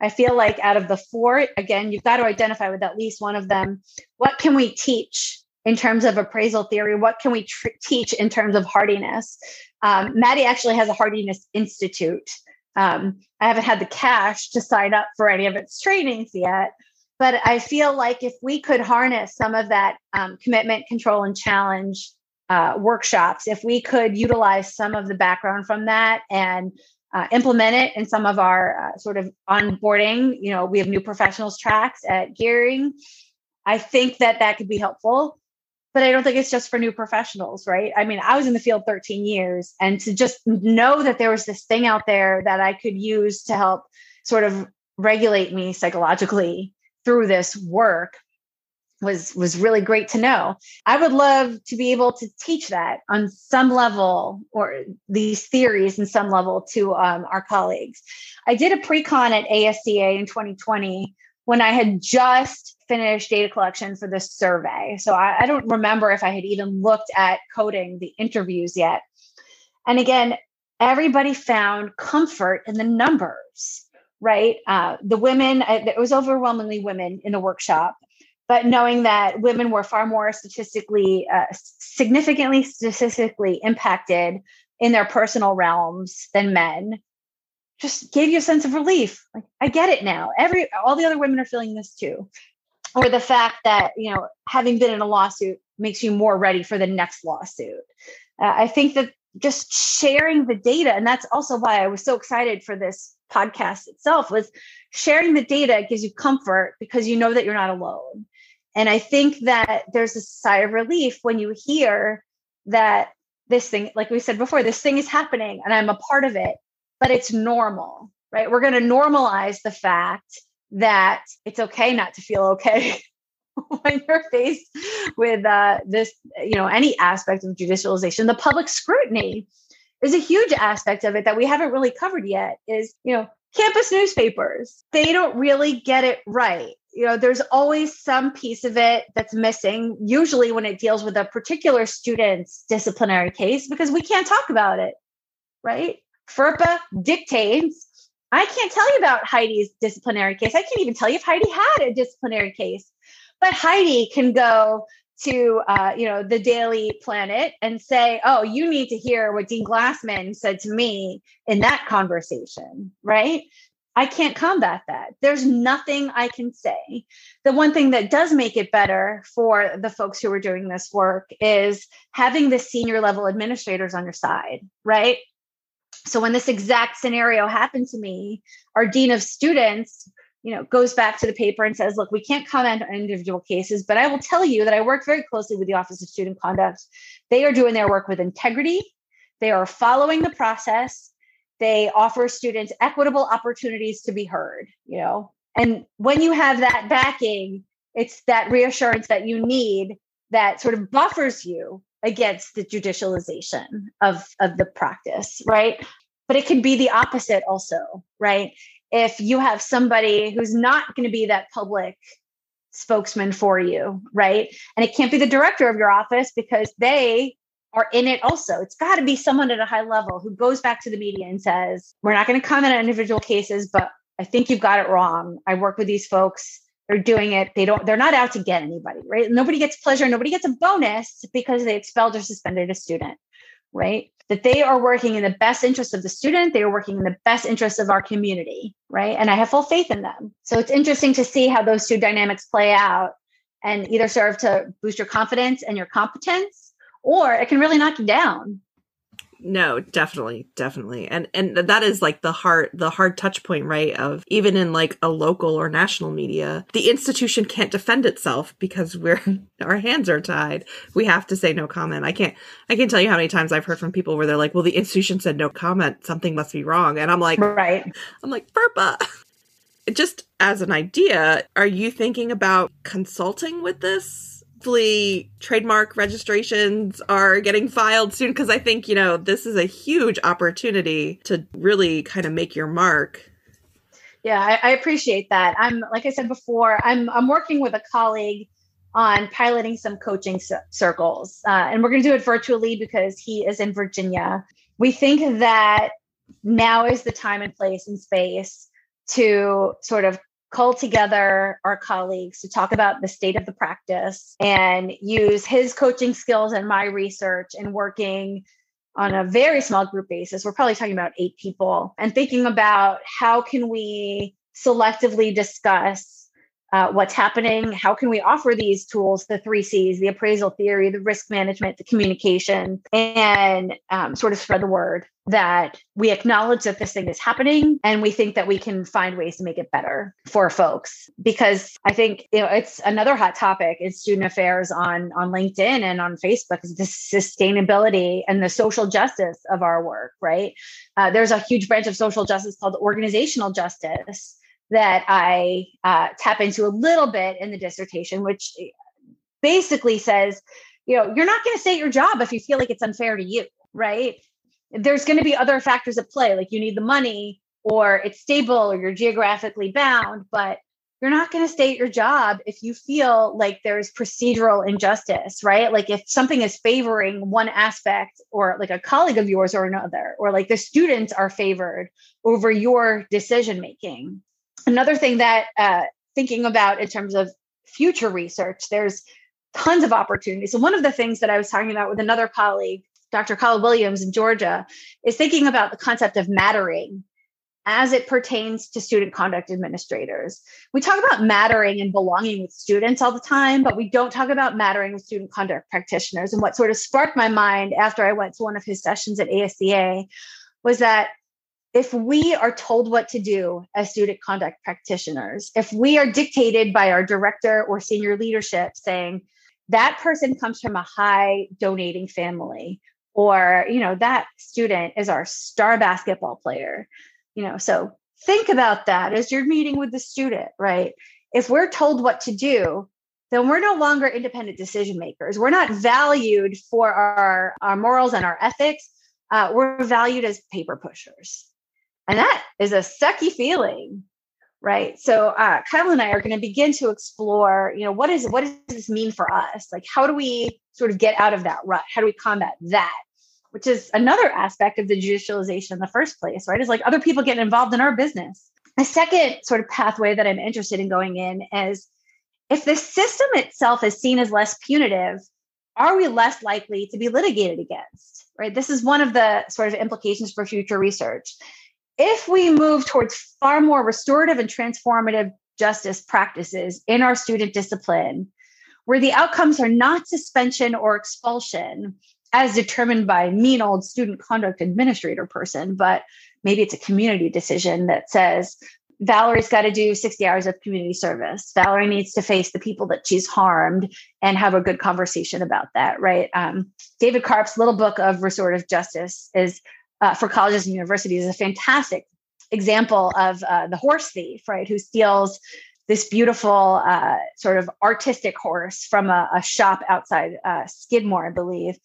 I feel like out of the four, again, you've got to identify with at least one of them. What can we teach in terms of appraisal theory? What can we tr- teach in terms of hardiness? Um, Maddi actually has a hardiness institute. Um, I haven't had the cash to sign up for any of its trainings yet, but I feel like if we could harness some of that um, commitment, control, and challenge uh, workshops, if we could utilize some of the background from that and uh, implement it in some of our uh, sort of onboarding, you know, we have new professionals tracks at Gehring. I think that that could be helpful, but I don't think it's just for new professionals, right? I mean, I was in the field 13 years, and to just know that there was this thing out there that I could use to help sort of regulate me psychologically through this work was was really great to know. I would love to be able to teach that on some level or these theories in some level to um, our colleagues. I did a pre-con at ASCA in 2020 when I had just finished data collection for this survey. So I, I don't remember if I had even looked at coding the interviews yet. And again, everybody found comfort in the numbers right? Uh, the women, it was overwhelmingly women in the workshop but knowing that women were far more statistically uh, significantly statistically impacted in their personal realms than men just gave you a sense of relief like i get it now every all the other women are feeling this too or the fact that you know having been in a lawsuit makes you more ready for the next lawsuit uh, i think that just sharing the data and that's also why i was so excited for this podcast itself was sharing the data gives you comfort because you know that you're not alone and I think that there's a sigh of relief when you hear that this thing, like we said before, this thing is happening and I'm a part of it, but it's normal, right? We're going to normalize the fact that it's okay not to feel okay *laughs* when you're faced with uh, this, you know, any aspect of judicialization. The public scrutiny is a huge aspect of it that we haven't really covered yet. Is you know, campus newspapers they don't really get it right you know there's always some piece of it that's missing usually when it deals with a particular student's disciplinary case because we can't talk about it right ferpa dictates i can't tell you about heidi's disciplinary case i can't even tell you if heidi had a disciplinary case but heidi can go to uh, you know the daily planet and say oh you need to hear what dean glassman said to me in that conversation right I can't combat that. There's nothing I can say. The one thing that does make it better for the folks who are doing this work is having the senior level administrators on your side, right? So when this exact scenario happened to me, our dean of students, you know, goes back to the paper and says, "Look, we can't comment on individual cases, but I will tell you that I work very closely with the Office of Student Conduct. They are doing their work with integrity. They are following the process they offer students equitable opportunities to be heard you know and when you have that backing it's that reassurance that you need that sort of buffers you against the judicialization of of the practice right but it can be the opposite also right if you have somebody who's not going to be that public spokesman for you right and it can't be the director of your office because they are in it also. It's got to be someone at a high level who goes back to the media and says, We're not going to comment on individual cases, but I think you've got it wrong. I work with these folks. They're doing it. They don't, they're not out to get anybody, right? Nobody gets pleasure. Nobody gets a bonus because they expelled or suspended a student, right? That they are working in the best interest of the student. They are working in the best interest of our community, right? And I have full faith in them. So it's interesting to see how those two dynamics play out and either serve to boost your confidence and your competence or it can really knock you down no definitely definitely. And and that is like the hard the hard touch point right of even in like a local or national media the institution can't defend itself because we're *laughs* our hands are tied. We have to say no comment. I can't i can't tell you how many times i've heard from people where they're like well the institution said no comment. Something must be wrong. And i'm like right. I'm like FERPA *laughs* just as an idea are you thinking about consulting with this hopefully trademark registrations are getting filed soon because I think, you know, this is a huge opportunity to really kind of make your mark. Yeah, I, I appreciate that. I'm like I said before, I'm I'm working with a colleague on piloting some coaching circles, uh, and we're going to do it virtually because he is in Virginia. We think that now is the time and place and space to sort of call together our colleagues to talk about the state of the practice and use his coaching skills and my research and working on a very small group basis. We're probably talking about eight people and thinking about how can we selectively discuss uh, what's happening how can we offer these tools the three c's the appraisal theory the risk management the communication and um, sort of spread the word that we acknowledge that this thing is happening and we think that we can find ways to make it better for folks. Because i think you know it's another hot topic in student affairs on on linkedin and on facebook is the sustainability and the social justice of our work right? Uh, there's a huge branch of social justice called organizational justice that I uh, tap into a little bit in the dissertation, which basically says, you know, you're not going to stay at your job if you feel like it's unfair to you, right? There's going to be other factors at play, like you need the money or it's stable or you're geographically bound, but you're not going to stay at your job if you feel like there's procedural injustice, right? Like if something is favoring one aspect or like a colleague of yours or another, or like the students are favored over your decision making another thing that uh, thinking about in terms of future research, there's tons of opportunities. So one of the things that I was talking about with another colleague, Dr. Kyle Williams in Georgia, is thinking about the concept of mattering as it pertains to student conduct administrators. We talk about mattering and belonging with students all the time, but we don't talk about mattering with student conduct practitioners. And what sort of sparked my mind after I went to one of his sessions at ASCA was that if we are told what to do as student conduct practitioners, if we are dictated by our director or senior leadership saying that person comes from a high donating family, or you know that student is our star basketball player, you know, so think about that as you're meeting with the student, right? If we're told what to do, then we're no longer independent decision makers. We're not valued for our, our morals and our ethics. Uh, we're valued as paper pushers. And that is a sucky feeling, right? So uh, Kyle and I are going to begin to explore, you know, what is what does this mean for us? Like, how do we sort of get out of that rut? How do we combat that? Which is another aspect of the judicialization in the first place, right? Is like other people getting involved in our business. A second sort of pathway that I'm interested in going in is if the system itself is seen as less punitive, are we less likely to be litigated against? Right. This is one of the sort of implications for future research if we move towards far more restorative and transformative justice practices in our student discipline, where the outcomes are not suspension or expulsion as determined by mean old student conduct administrator person, but maybe it's a community decision that says Valerie's got to do 60 hours of community service. Valerie needs to face the people that she's harmed and have a good conversation about that, right? Um, David Karp's little book of restorative justice is uh, for colleges and universities is a fantastic example of uh, the horse thief, right, who steals this beautiful uh, sort of artistic horse from a, a shop outside uh, Skidmore, I believe.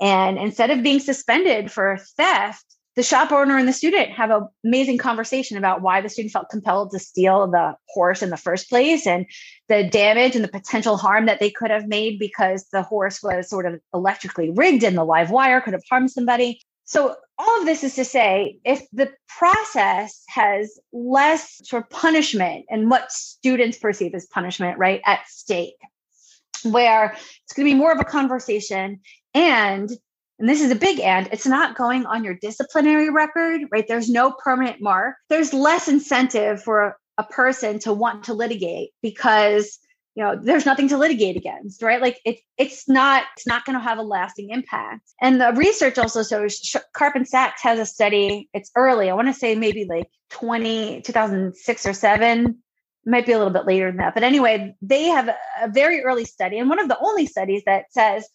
And instead of being suspended for theft, the shop owner and the student have an amazing conversation about why the student felt compelled to steal the horse in the first place and the damage and the potential harm that they could have made because the horse was sort of electrically rigged and the live wire could have harmed somebody. So, all of this is to say, if the process has less sort of punishment and what students perceive as punishment, right, at stake, where it's going to be more of a conversation and and this is a big and it's not going on your disciplinary record, right? There's no permanent mark. There's less incentive for a, person to want to litigate because you know there's nothing to litigate against right? Like it, it's not it's not going to have a lasting impact. And the research also shows karp and sacks has a study it's early i want to say maybe like 20 2006 or 7 might be a little bit later than that but anyway they have a very early study and one of the only studies that says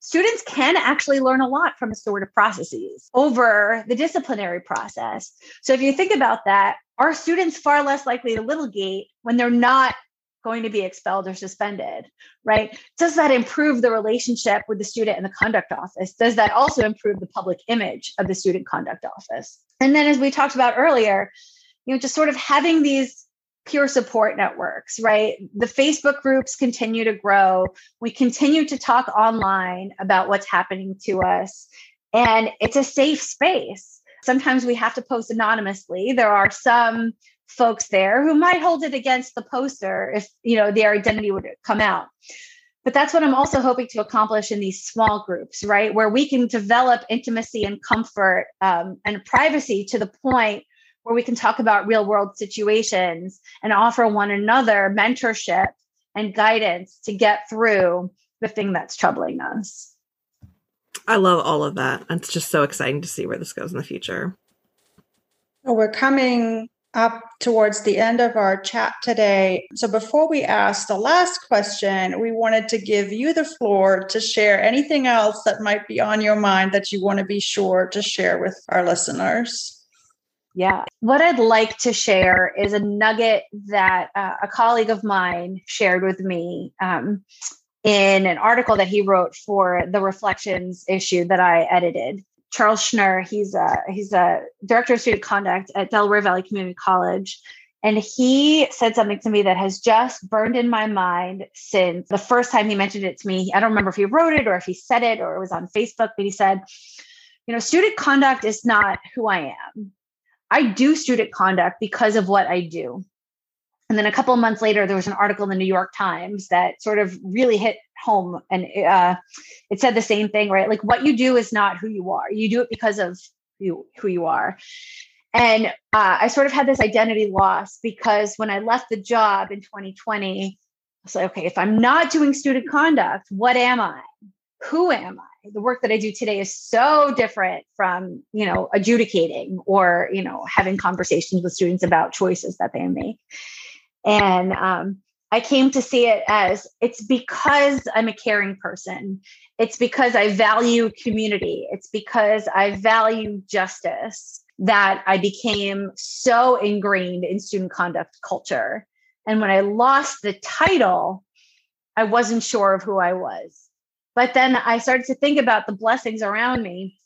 students can actually learn a lot from restorative processes over the disciplinary process. So if you think about that are students far less likely to litigate when they're not going to be expelled or suspended, right? Does that improve the relationship with the student and the conduct office? Does that also improve the public image of the student conduct office? And then, as we talked about earlier, you know, just sort of having these peer support networks, right? The Facebook groups continue to grow. We continue to talk online about what's happening to us, and it's a safe space. Sometimes we have to post anonymously. There are some folks there who might hold it against the poster if, you know, their identity would come out. But that's what I'm also hoping to accomplish in these small groups, right? Where we can develop intimacy and comfort um, and privacy to the point where we can talk about real world situations and offer one another mentorship and guidance to get through the thing that's troubling us. I love all of that. It's just so exciting to see where this goes in the future. Well, we're coming up towards the end of our chat today. So before we ask the last question, we wanted to give you the floor to share anything else that might be on your mind that you want to be sure to share with our listeners. Yeah. What I'd like to share is a nugget that uh, a colleague of mine shared with me um, in an article that he wrote for the Reflections issue that I edited. Charles Schnurr, he's a he's a director of student conduct at Delaware Valley Community College. And he said something to me that has just burned in my mind since the first time he mentioned it to me. I don't remember if he wrote it or if he said it or it was on Facebook, but he said, you know, student conduct is not who I am. I do student conduct because of what I do. And then a couple months later, there was an article in the New York Times that sort of really hit home. And uh, it said the same thing, right? Like what you do is not who you are. You do it because of you, who you are. And uh, I sort of had this identity loss because when I left the job in 2020, I was like, okay, if I'm not doing student conduct, what am I? Who am I? the work that I do today is so different from, you know, adjudicating or, you know, having conversations with students about choices that they make. And um, I came to see it as it's because I'm a caring person. It's because I value community. It's because I value justice that I became so ingrained in student conduct culture. And when I lost the title, I wasn't sure of who I was. But then I started to think about the blessings around me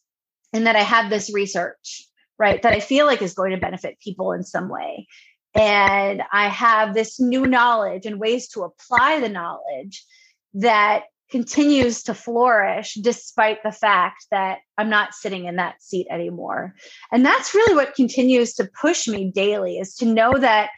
and that I have this research, right, that I feel like is going to benefit people in some way. And I have this new knowledge and ways to apply the knowledge that continues to flourish despite the fact that I'm not sitting in that seat anymore. And that's really what continues to push me daily is to know that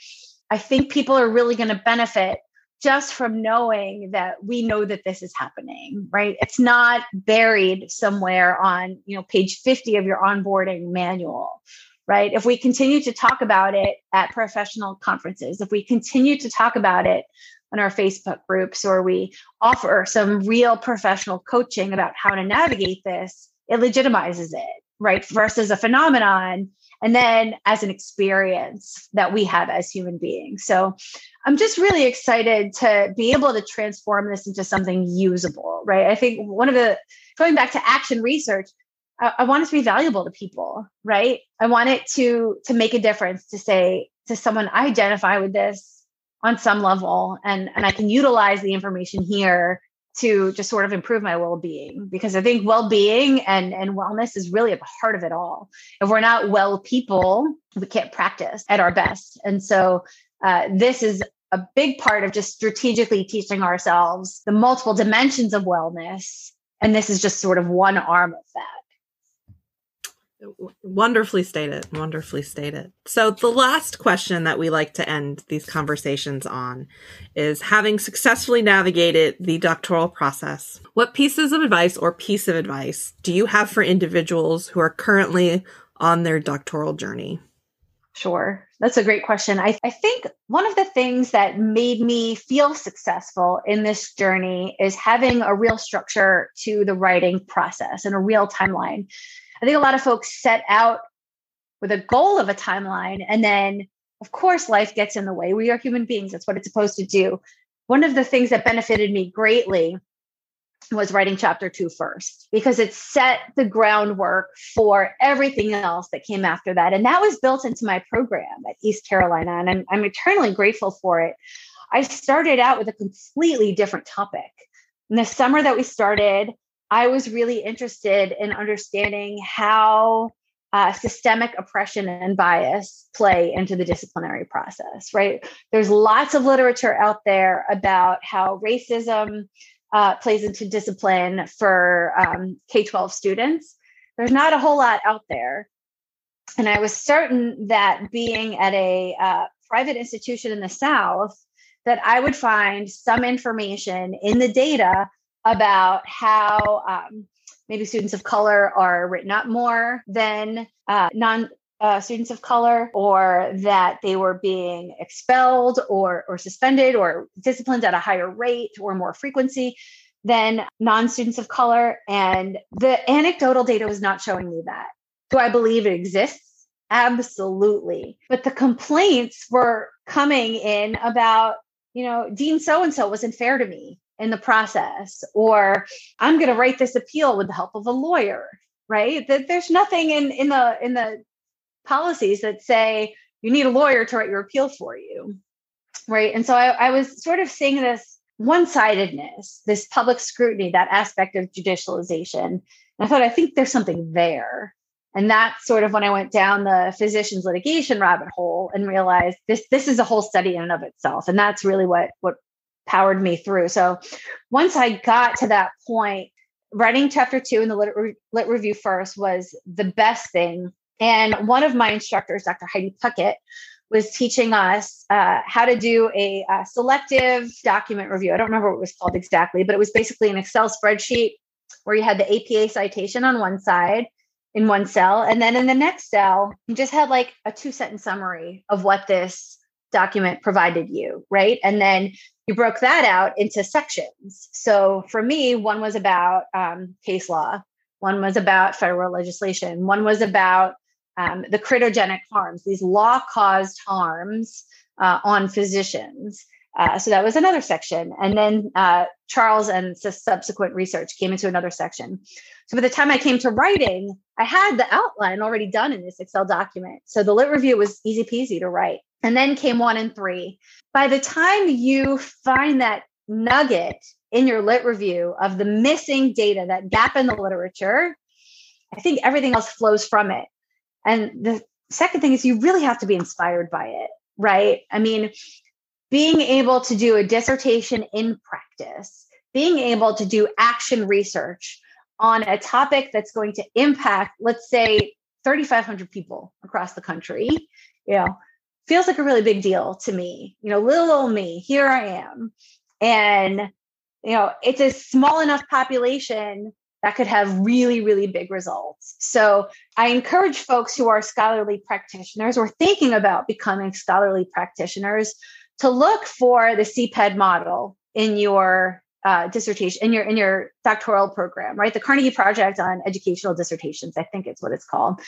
I think people are really going to benefit just from knowing that we know that this is happening right it's not buried somewhere on you know page 50 of your onboarding manual right if we continue to talk about it at professional conferences if we continue to talk about it on our facebook groups or we offer some real professional coaching about how to navigate this it legitimizes it right versus a phenomenon and then as an experience that we have as human beings. So I'm just really excited to be able to transform this into something usable, right? I think one of the going back to action research, I, I want it to be valuable to people, right? I want it to to make a difference to say to someone, I identify with this on some level and and I can utilize the information here to just sort of improve my well-being. Because i think well-being and and wellness is really at the heart of it all. If we're not well people we can't practice at our best. And so uh, this is a big part of just strategically teaching ourselves the multiple dimensions of wellness and this is just sort of one arm of that Wonderfully stated. Wonderfully stated. So, the last question that we like to end these conversations on is having successfully navigated the doctoral process, what pieces of advice or piece of advice do you have for individuals who are currently on their doctoral journey? Sure. That's a great question. I, I think one of the things that made me feel successful in this journey is having a real structure to the writing process and a real timeline. I think a lot of folks set out with a goal of a timeline and then of course life gets in the way. We are human beings. That's what it's supposed to do. One of the things that benefited me greatly was writing chapter two first because it set the groundwork for everything else that came after that. And that was built into my program at East Carolina. And I'm, I'm eternally grateful for it. I started out with a completely different topic. In the summer that we started, I was really interested in understanding how uh, systemic oppression and bias play into the disciplinary process, right? There's lots of literature out there about how racism uh, plays into discipline for um, K 12 students. There's not a whole lot out there. And I was certain that being at a uh, private institution in the South, that I would find some information in the data about how um, maybe students of color are written up more than uh, non uh, students of color, or that they were being expelled or, or suspended or disciplined at a higher rate or more frequency than non students of color. And the anecdotal data was not showing me that. Do I believe it exists? Absolutely. But the complaints were coming in about, you know, Dean so and so wasn't fair to me in the process or i'm going to write this appeal with the help of a lawyer right? That there's nothing in in the in the policies that say you need a lawyer to write your appeal for you right? And so i, I was sort of seeing this one-sidedness this public scrutiny that aspect of judicialization. And i thought i think there's something there. And that's sort of when i went down the physicians litigation rabbit hole and realized this this is a whole study in and of itself. And that's really what what powered me through. So once I got to that point, writing chapter two in the lit, lit review first was the best thing. And one of my instructors, Dr. Heidi Puckett, was teaching us uh, how to do a, a, selective document review. I don't remember what it was called exactly, but it was basically an Excel spreadsheet where you had the APA citation on one side in one cell. And then in the next cell, you just had like a two sentence summary of what this document provided you, right? And then you broke that out into sections. So for me, one was about um, case law, one was about federal legislation, one was about um, the critogenic harms, these law caused harms uh, on physicians. Uh, so that was another section. And then uh, Charles and subsequent research came into another section. So by the time I came to writing, I had the outline already done in this Excel document. So the lit review was easy peasy to write. And then came one and three. By the time you find that nugget in your lit review of the missing data, that gap in the literature, I think everything else flows from it. And the second thing is you really have to be inspired by it, right? I mean, being able to do a dissertation in practice, being able to do action research on a topic that's going to impact, let's say, 3,500 people across the country, you know, feels like a really big deal to me. You know, little old me, here I am. And, you know, it's a small enough population that could have really, really big results. So I encourage folks who are scholarly practitioners or thinking about becoming scholarly practitioners to look for the CPED model in your uh, dissertation in your in your doctoral program, right? The Carnegie Project on Educational Dissertations, I think it's what it's called.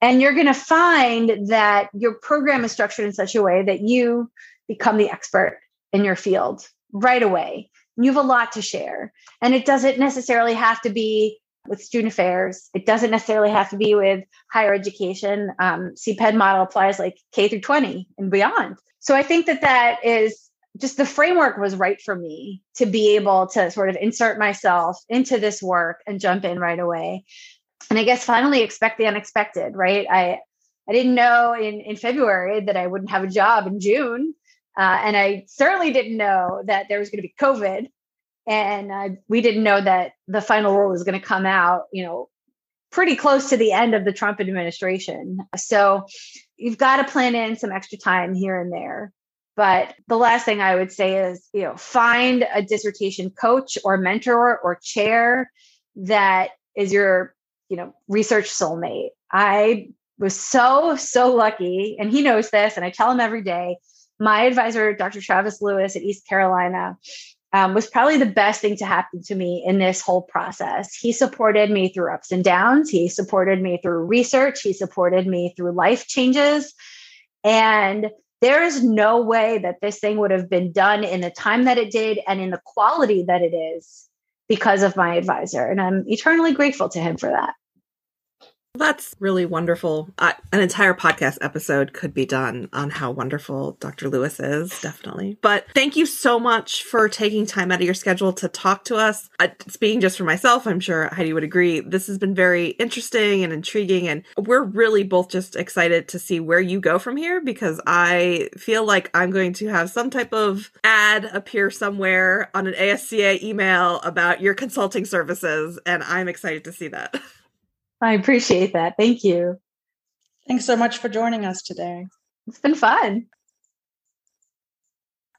And you're going to find that your program is structured in such a way that you become the expert in your field right away. You have a lot to share. And it doesn't necessarily have to be with student affairs. It doesn't necessarily have to be with higher education. Um, CPED model applies like K through 20 and beyond. So I think that that is just the framework was right for me to be able to sort of insert myself into this work and jump in right away and I guess finally expect the unexpected, right? I I didn't know in in February that I wouldn't have a job in June, uh, and I certainly didn't know that there was going to be COVID, and uh, we didn't know that the final rule was going to come out, you know, pretty close to the end of the Trump administration. So you've got to plan in some extra time here and there. But the last thing I would say is, you know, find a dissertation coach or mentor or chair that is your you know, research soulmate. I was so, so lucky, and he knows this, and I tell him every day. My advisor, Dr. Travis Lewis at East Carolina, um, was probably the best thing to happen to me in this whole process. He supported me through ups and downs. He supported me through research. He supported me through life changes. And there is no way that this thing would have been done in the time that it did and in the quality that it is because of my advisor. And I'm eternally grateful to him for that. That's really wonderful. Uh, an entire podcast episode could be done on how wonderful Dr. Lewis is, definitely. But thank you so much for taking time out of your schedule to talk to us. Uh, speaking just for myself, I'm sure Heidi would agree. This has been very interesting and intriguing, and we're really both just excited to see where you go from here because I feel like I'm going to have some type of ad appear somewhere on an ASCA email about your consulting services, and I'm excited to see that. *laughs* I appreciate that. Thank you. Thanks so much for joining us today. It's been fun.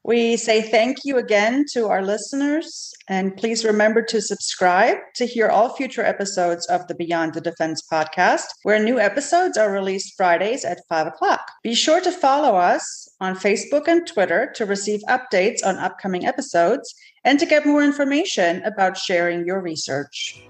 We say thank you again to our listeners, and please remember to subscribe to hear all future episodes of the Beyond the Defense podcast, where new episodes are released Fridays at 5 o'clock. Be sure to follow us on Facebook and Twitter to receive updates on upcoming episodes and to get more information about sharing your research.